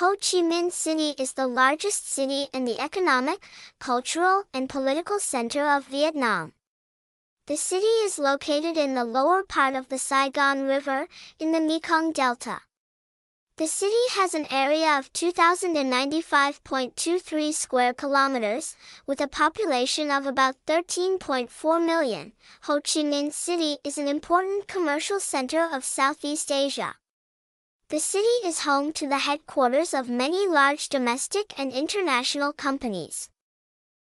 Ho Chi Minh City is the largest city and the economic, cultural, and political center of Vietnam. The city is located in the lower part of the Saigon River, in the Mekong Delta. The city has an area of 2,095.23 square kilometers, with a population of about 13.4 million. Ho Chi Minh City is an important commercial center of Southeast Asia. The city is home to the headquarters of many large domestic and international companies.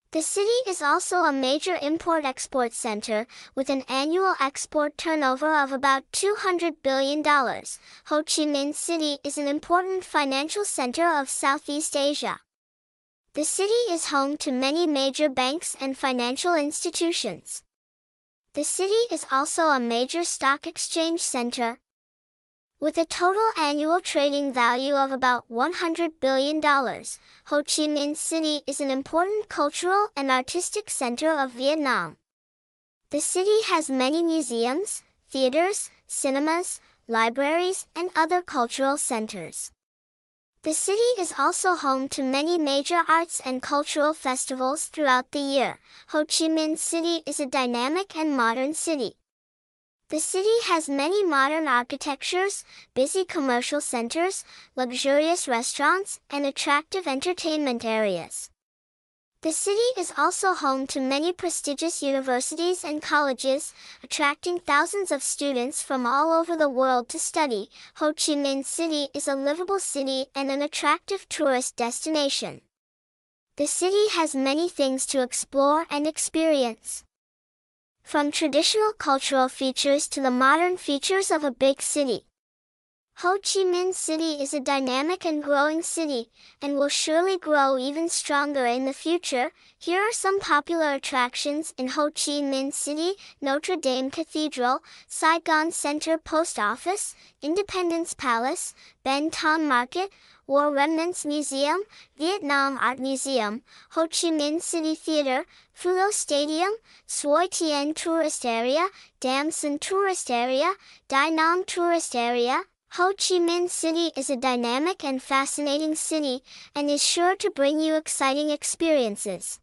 The city is also a major import-export center, with an annual export turnover of about $200 billion. Ho Chi Minh City is an important financial center of Southeast Asia. The city is home to many major banks and financial institutions. The city is also a major stock exchange center, with a total annual trading value of about $100 billion, Ho Chi Minh City is an important cultural and artistic center of Vietnam. The city has many museums, theaters, cinemas, libraries, and other cultural centers. The city is also home to many major arts and cultural festivals throughout the year. Ho Chi Minh City is a dynamic and modern city. The city has many modern architectures, busy commercial centers, luxurious restaurants, and attractive entertainment areas. The city is also home to many prestigious universities and colleges, attracting thousands of students from all over the world to study. Ho Chi Minh City is a livable city and an attractive tourist destination. The city has many things to explore and experience. From traditional cultural features to the modern features of a big city. Ho Chi Minh City is a dynamic and growing city, and will surely grow even stronger in the future. Here are some popular attractions in Ho Chi Minh City, Notre Dame Cathedral, Saigon Center Post Office, Independence Palace, Ben Thanh Market, War Remnants Museum, Vietnam Art Museum, Ho Chi Minh City Theater, Phu Tho Stadium, Suoi Tien Tourist Area, Dam Sen Tourist Area, Dai Nam Tourist Area. Ho Chi Minh City is a dynamic and fascinating city, and is sure to bring you exciting experiences.